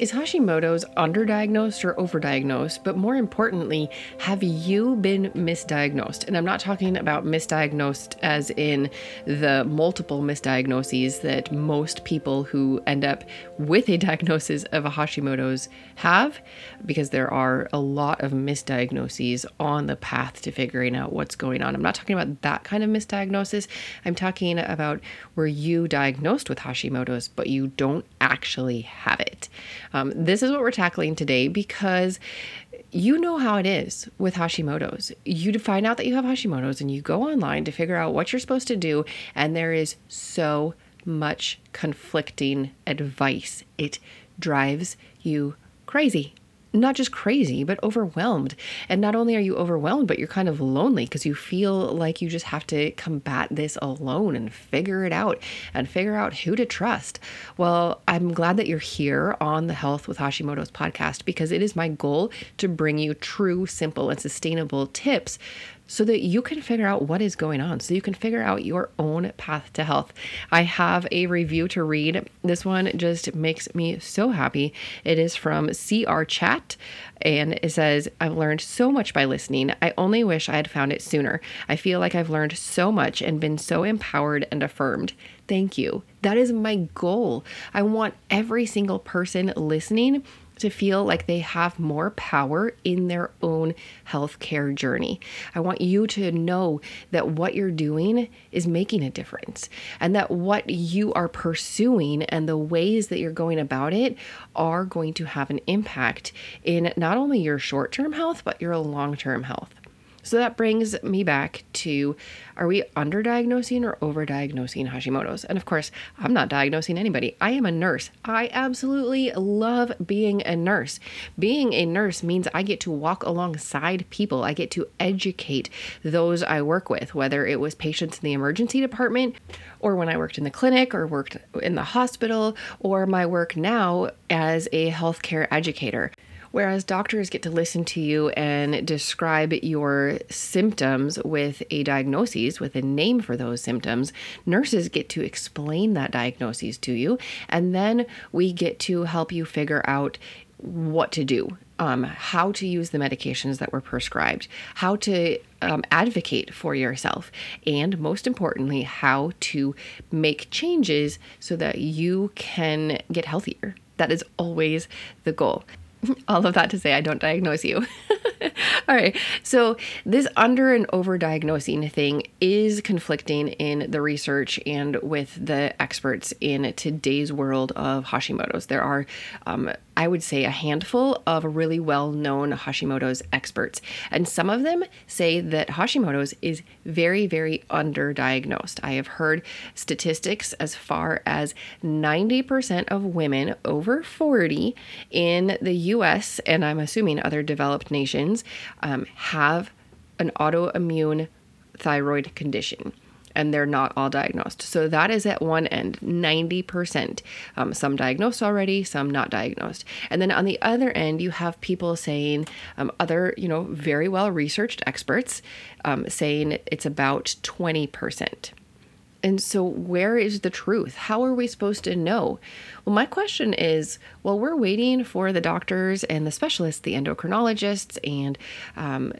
Is Hashimoto's underdiagnosed or overdiagnosed? But more importantly, have you been misdiagnosed? And I'm not talking about misdiagnosed as in the multiple misdiagnoses that most people who end up with a diagnosis of a Hashimoto's have, because there are a lot of misdiagnoses on the path to figuring out what's going on. I'm not talking about that kind of misdiagnosis. I'm talking about where you diagnosed with Hashimoto's, but you don't actually have it. Um, this is what we're tackling today because you know how it is with Hashimoto's. You find out that you have Hashimoto's and you go online to figure out what you're supposed to do, and there is so much conflicting advice. It drives you crazy not just crazy, but overwhelmed. And not only are you overwhelmed, but you're kind of lonely because you feel like you just have to combat this alone and figure it out and figure out who to trust. Well, I'm glad that you're here on the Health with Hashimoto's podcast because it is my goal to bring you true, simple, and sustainable tips so that you can figure out what is going on, so you can figure out your own path to health. I have a review to read. This one just makes me so happy. It is from CR Chat and it says, I've learned so much by listening. I only wish I had found it sooner. I feel like I've learned so much and been so empowered and affirmed. Thank you. That is my goal. I want every single person listening to feel like they have more power in their own healthcare journey. I want you to know that what you're doing is making a difference and that what you are pursuing and the ways that you're going about it are going to have an impact in not only your short term health, but your long term health. So that brings me back to are we underdiagnosing or overdiagnosing Hashimoto's? And of course, I'm not diagnosing anybody. I am a nurse. I absolutely love being a nurse. Being a nurse means I get to walk alongside people, I get to educate those I work with, whether it was patients in the emergency department or when I worked in the clinic or worked in the hospital or my work now as a healthcare educator. Whereas doctors get to listen to you and describe your symptoms with a diagnosis, with a name for those symptoms, nurses get to explain that diagnosis to you. And then we get to help you figure out what to do, um, how to use the medications that were prescribed, how to um, advocate for yourself, and most importantly, how to make changes so that you can get healthier. That is always the goal. all of that to say I don't diagnose you. all right. So, this under and over diagnosing thing is conflicting in the research and with the experts in today's world of Hashimoto's. There are um, I would say, a handful of really well known Hashimoto's experts. And some of them say that Hashimoto's is very, very underdiagnosed. I have heard statistics as far as 90% of women over 40 in the US, and I'm assuming other developed nations, um, have an autoimmune thyroid condition and they're not all diagnosed. So that is at one end, 90%. Um, some diagnosed already, some not diagnosed. And then on the other end, you have people saying, um, other, you know, very well researched experts um, saying it's about 20%. And so, where is the truth? How are we supposed to know? Well, my question is well, we're waiting for the doctors and the specialists, the endocrinologists, and um,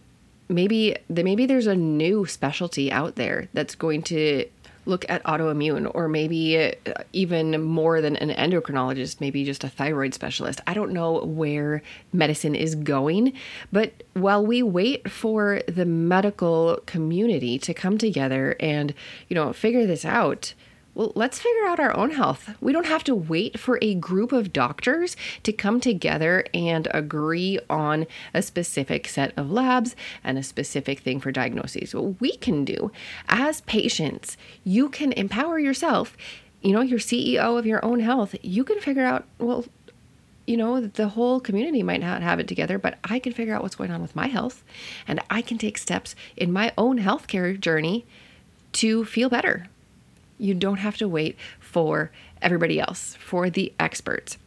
maybe maybe there's a new specialty out there that's going to look at autoimmune or maybe uh, even more than an endocrinologist maybe just a thyroid specialist. I don't know where medicine is going but while we wait for the medical community to come together and you know figure this out well, let's figure out our own health. We don't have to wait for a group of doctors to come together and agree on a specific set of labs and a specific thing for diagnoses. What we can do as patients, you can empower yourself. You know, you're CEO of your own health. You can figure out, well, you know, the whole community might not have it together, but I can figure out what's going on with my health and I can take steps in my own healthcare journey to feel better you don't have to wait for everybody else, for the experts.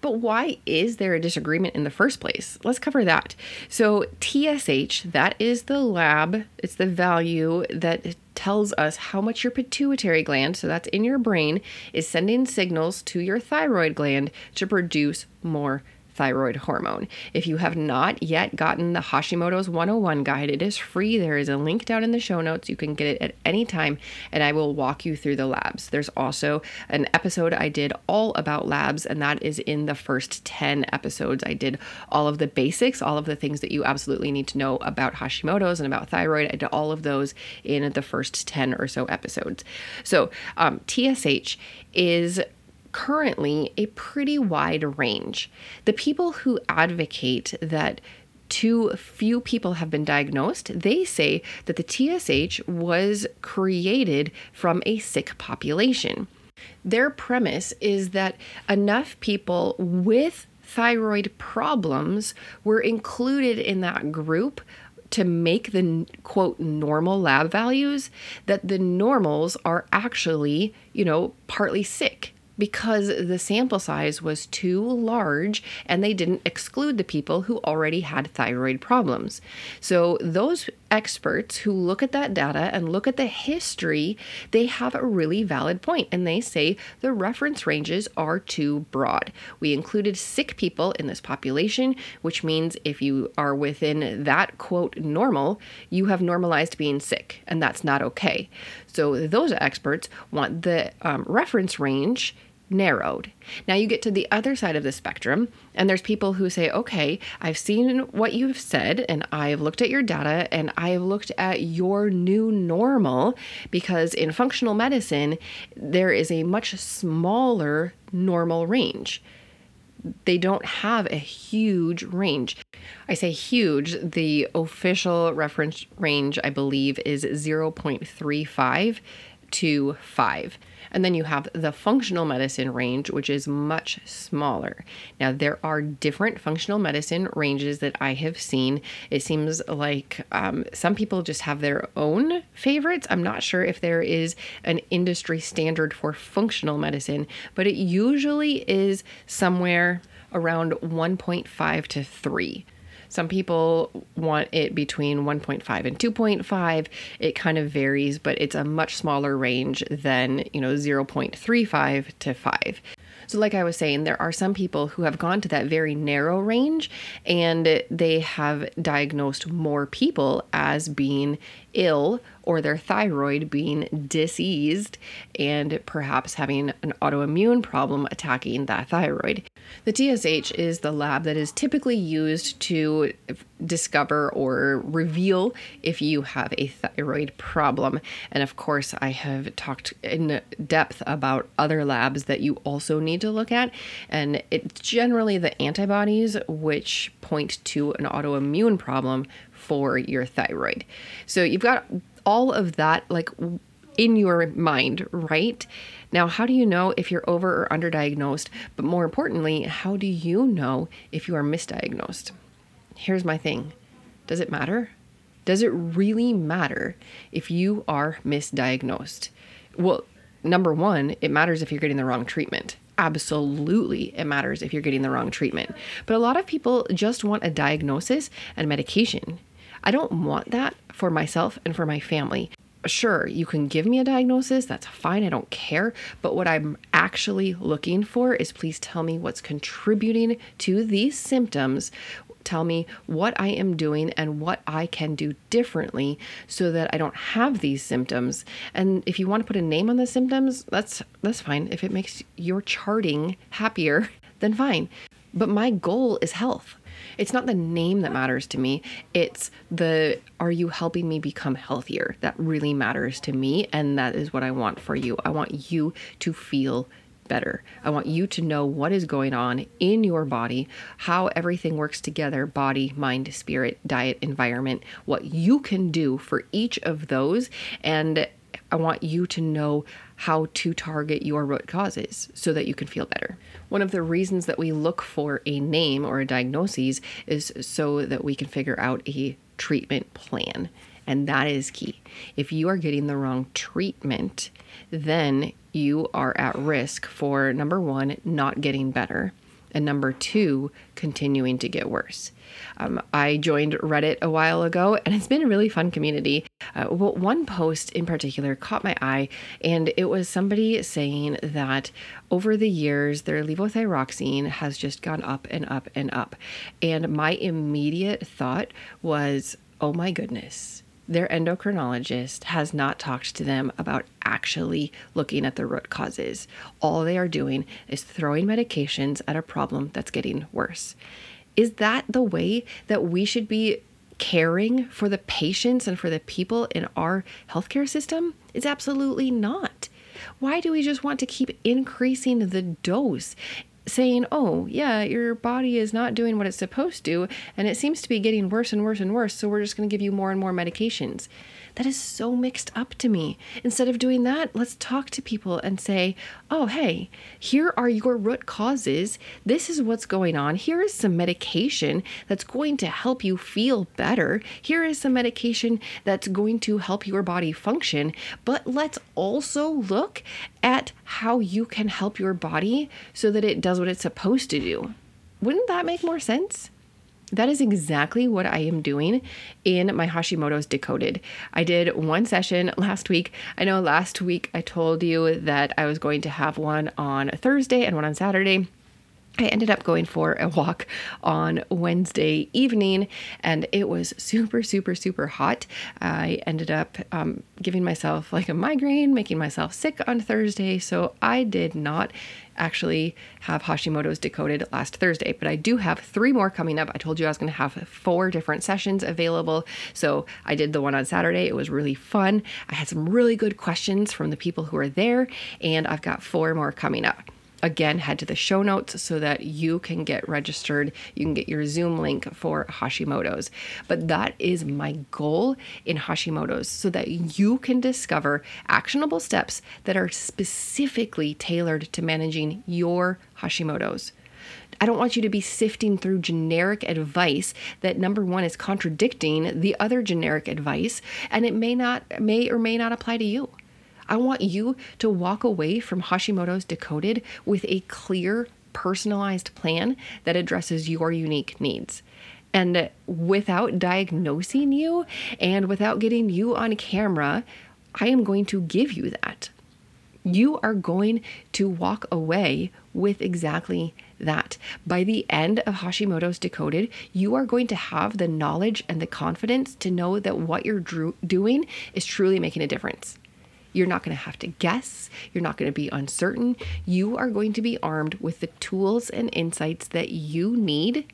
But why is there a disagreement in the first place? Let's cover that. So, TSH, that is the lab, it's the value that tells us how much your pituitary gland, so that's in your brain, is sending signals to your thyroid gland to produce more thyroid hormone. If you have not yet gotten the Hashimoto's 101 guide, it is free. There is a link down in the show notes. You can get it at any time, and I will walk you through the labs. There's also an episode I did all about labs, and that is in the first 10 episodes. I did all of the basics, all of the things that you absolutely need to know about Hashimoto's and about thyroid. I did all of those in the first 10 or so episodes. So, um, TSH is currently a pretty wide range. The people who advocate that too few people have been diagnosed, they say that the TSH was created from a sick population. Their premise is that enough people with thyroid problems were included in that group to make the quote normal lab values that the normals are actually, you know, partly sick because the sample size was too large and they didn't exclude the people who already had thyroid problems. So, those experts who look at that data and look at the history, they have a really valid point and they say the reference ranges are too broad. We included sick people in this population, which means if you are within that quote normal, you have normalized being sick, and that's not okay. So, those experts want the um, reference range narrowed. Now you get to the other side of the spectrum, and there's people who say, okay, I've seen what you've said, and I've looked at your data, and I've looked at your new normal, because in functional medicine, there is a much smaller normal range. They don't have a huge range. I say huge, the official reference range, I believe, is 0.35 to 5. And then you have the functional medicine range, which is much smaller. Now, there are different functional medicine ranges that I have seen. It seems like um, some people just have their own favorites. I'm not sure if there is an industry standard for functional medicine, but it usually is somewhere around 1.5 to 3. Some people want it between 1.5 and 2.5. It kind of varies, but it's a much smaller range than, you know, 0.35 to 5. So, like I was saying, there are some people who have gone to that very narrow range and they have diagnosed more people as being ill or their thyroid being diseased and perhaps having an autoimmune problem attacking that thyroid. The TSH is the lab that is typically used to discover or reveal if you have a thyroid problem. And of course, I have talked in depth about other labs that you also need to look at. And it's generally the antibodies which point to an autoimmune problem for your thyroid. So you've got all of that like in your mind, right? Now, how do you know if you're over or underdiagnosed? But more importantly, how do you know if you are misdiagnosed? Here's my thing Does it matter? Does it really matter if you are misdiagnosed? Well, number one, it matters if you're getting the wrong treatment. Absolutely, it matters if you're getting the wrong treatment. But a lot of people just want a diagnosis and medication. I don't want that for myself and for my family. Sure, you can give me a diagnosis, that's fine, I don't care. But what I'm actually looking for is please tell me what's contributing to these symptoms. Tell me what I am doing and what I can do differently so that I don't have these symptoms. And if you want to put a name on the symptoms, that's that's fine. If it makes your charting happier, then fine. But my goal is health. It's not the name that matters to me. It's the are you helping me become healthier? That really matters to me. And that is what I want for you. I want you to feel better. I want you to know what is going on in your body, how everything works together body, mind, spirit, diet, environment, what you can do for each of those. And I want you to know how to target your root causes so that you can feel better. One of the reasons that we look for a name or a diagnosis is so that we can figure out a treatment plan. And that is key. If you are getting the wrong treatment, then you are at risk for number one, not getting better. And number two, continuing to get worse. Um, I joined Reddit a while ago, and it's been a really fun community. Uh, well, one post in particular caught my eye, and it was somebody saying that over the years, their levothyroxine has just gone up and up and up. And my immediate thought was, oh my goodness, their endocrinologist has not talked to them about actually looking at the root causes. All they are doing is throwing medications at a problem that's getting worse. Is that the way that we should be caring for the patients and for the people in our healthcare system? It's absolutely not. Why do we just want to keep increasing the dose? Saying, oh, yeah, your body is not doing what it's supposed to, and it seems to be getting worse and worse and worse, so we're just going to give you more and more medications. That is so mixed up to me. Instead of doing that, let's talk to people and say, oh, hey, here are your root causes. This is what's going on. Here is some medication that's going to help you feel better. Here is some medication that's going to help your body function. But let's also look at how you can help your body so that it does what it's supposed to do. Wouldn't that make more sense? That is exactly what I am doing in my Hashimoto's Decoded. I did one session last week. I know last week I told you that I was going to have one on Thursday and one on Saturday. I ended up going for a walk on Wednesday evening and it was super, super, super hot. I ended up um, giving myself like a migraine, making myself sick on Thursday. So I did not actually have Hashimoto's decoded last Thursday, but I do have three more coming up. I told you I was going to have four different sessions available. So I did the one on Saturday. It was really fun. I had some really good questions from the people who are there, and I've got four more coming up again head to the show notes so that you can get registered. You can get your zoom link for hashimoto's. But that is my goal in hashimoto's so that you can discover actionable steps that are specifically tailored to managing your hashimoto's. I don't want you to be sifting through generic advice that number one is contradicting the other generic advice and it may not may or may not apply to you. I want you to walk away from Hashimoto's Decoded with a clear, personalized plan that addresses your unique needs. And without diagnosing you and without getting you on camera, I am going to give you that. You are going to walk away with exactly that. By the end of Hashimoto's Decoded, you are going to have the knowledge and the confidence to know that what you're doing is truly making a difference. You're not going to have to guess. You're not going to be uncertain. You are going to be armed with the tools and insights that you need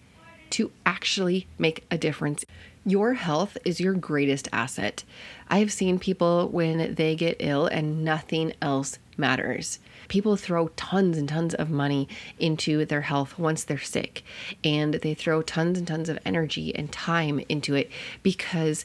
to actually make a difference. Your health is your greatest asset. I have seen people when they get ill and nothing else matters. People throw tons and tons of money into their health once they're sick, and they throw tons and tons of energy and time into it because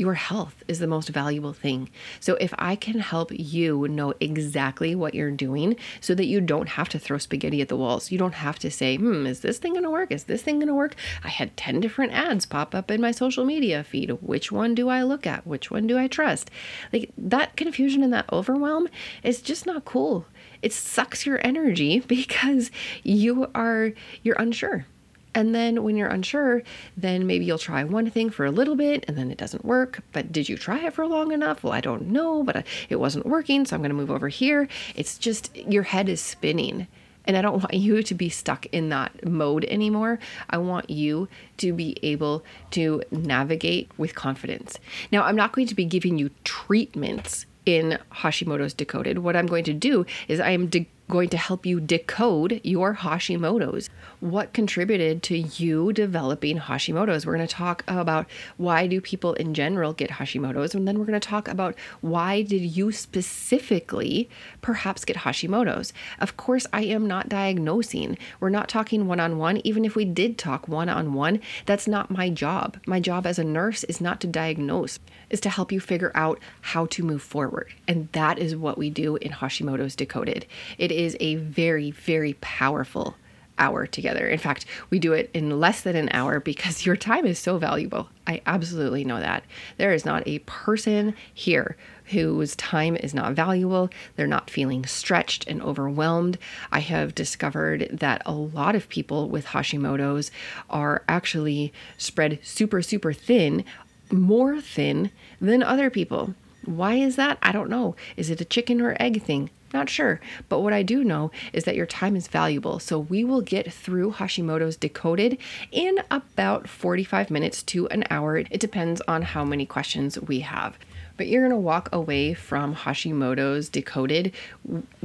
your health is the most valuable thing. So if I can help you know exactly what you're doing so that you don't have to throw spaghetti at the walls, you don't have to say, hmm, is this thing going to work? Is this thing going to work? I had 10 different ads pop up in my social media feed. Which one do I look at? Which one do I trust? Like that confusion and that overwhelm is just not cool. It sucks your energy because you are you're unsure and then when you're unsure, then maybe you'll try one thing for a little bit and then it doesn't work. But did you try it for long enough? Well, I don't know, but uh, it wasn't working. So I'm going to move over here. It's just your head is spinning. And I don't want you to be stuck in that mode anymore. I want you to be able to navigate with confidence. Now, I'm not going to be giving you treatments in Hashimoto's Decoded. What I'm going to do is I am de- going to help you decode your Hashimoto's. What contributed to you developing Hashimoto's? We're going to talk about why do people in general get Hashimoto's and then we're going to talk about why did you specifically perhaps get Hashimoto's. Of course, I am not diagnosing. We're not talking one-on-one. Even if we did talk one-on-one, that's not my job. My job as a nurse is not to diagnose, is to help you figure out how to move forward. And that is what we do in Hashimoto's Decoded. It is a very, very powerful hour together. In fact, we do it in less than an hour because your time is so valuable. I absolutely know that. There is not a person here whose time is not valuable. They're not feeling stretched and overwhelmed. I have discovered that a lot of people with Hashimoto's are actually spread super, super thin, more thin than other people. Why is that? I don't know. Is it a chicken or egg thing? Not sure. But what I do know is that your time is valuable. So we will get through Hashimoto's decoded in about 45 minutes to an hour. It depends on how many questions we have but you're going to walk away from Hashimoto's decoded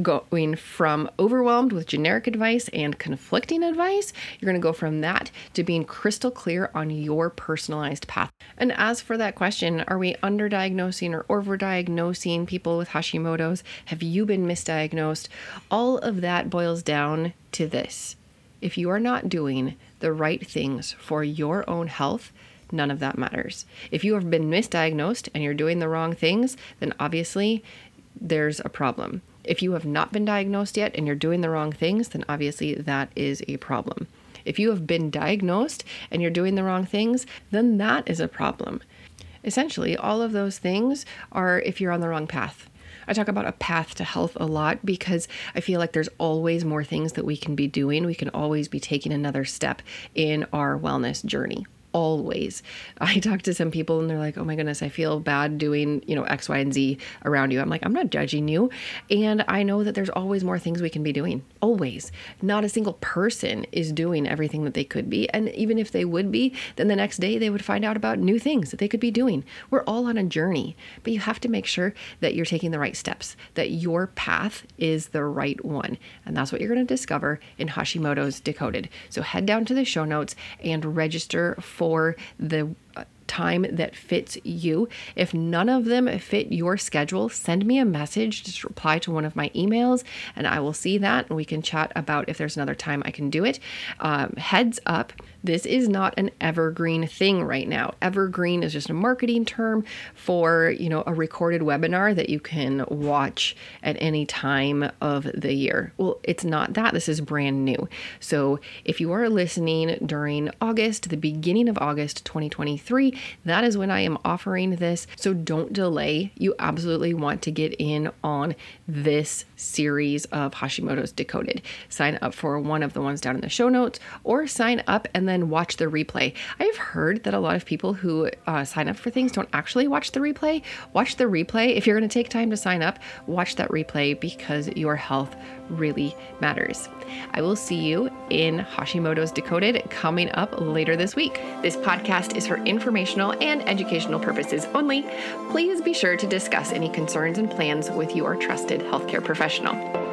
going from overwhelmed with generic advice and conflicting advice. You're going to go from that to being crystal clear on your personalized path. And as for that question, are we underdiagnosing or overdiagnosing people with Hashimoto's? Have you been misdiagnosed? All of that boils down to this. If you are not doing the right things for your own health, none of that matters. If you have been misdiagnosed and you're doing the wrong things, then obviously there's a problem. If you have not been diagnosed yet and you're doing the wrong things, then obviously that is a problem. If you have been diagnosed and you're doing the wrong things, then that is a problem. Essentially, all of those things are if you're on the wrong path. I talk about a path to health a lot because I feel like there's always more things that we can be doing. We can always be taking another step in our wellness journey always. I talk to some people and they're like, oh my goodness, I feel bad doing, you know, X, Y, and Z around you. I'm like, I'm not judging you. And I know that there's always more things we can be doing. Always. Not a single person is doing everything that they could be. And even if they would be, then the next day they would find out about new things that they could be doing. We're all on a journey, but you have to make sure that you're taking the right steps, that your path is the right one. And that's what you're going to discover in Hashimoto's Decoded. So head down to the show notes and register for for the time that fits you. If none of them fit your schedule, send me a message, just reply to one of my emails, and I will see that and we can chat about if there's another time I can do it. Um, heads up, this is not an evergreen thing right now. Evergreen is just a marketing term for, you know, a recorded webinar that you can watch at any time of the year. Well, it's not that. This is brand new. So, if you are listening during August, the beginning of August 2023, that is when I am offering this. So don't delay. You absolutely want to get in on this series of Hashimoto's Decoded. Sign up for one of the ones down in the show notes or sign up and then watch the replay. I've heard that a lot of people who uh, sign up for things don't actually watch the replay. Watch the replay. If you're going to take time to sign up, watch that replay because your health really matters. I will see you in Hashimoto's Decoded coming up later this week. This podcast is for informational and educational purposes only. Please be sure to discuss any concerns and plans with your trusted healthcare professional.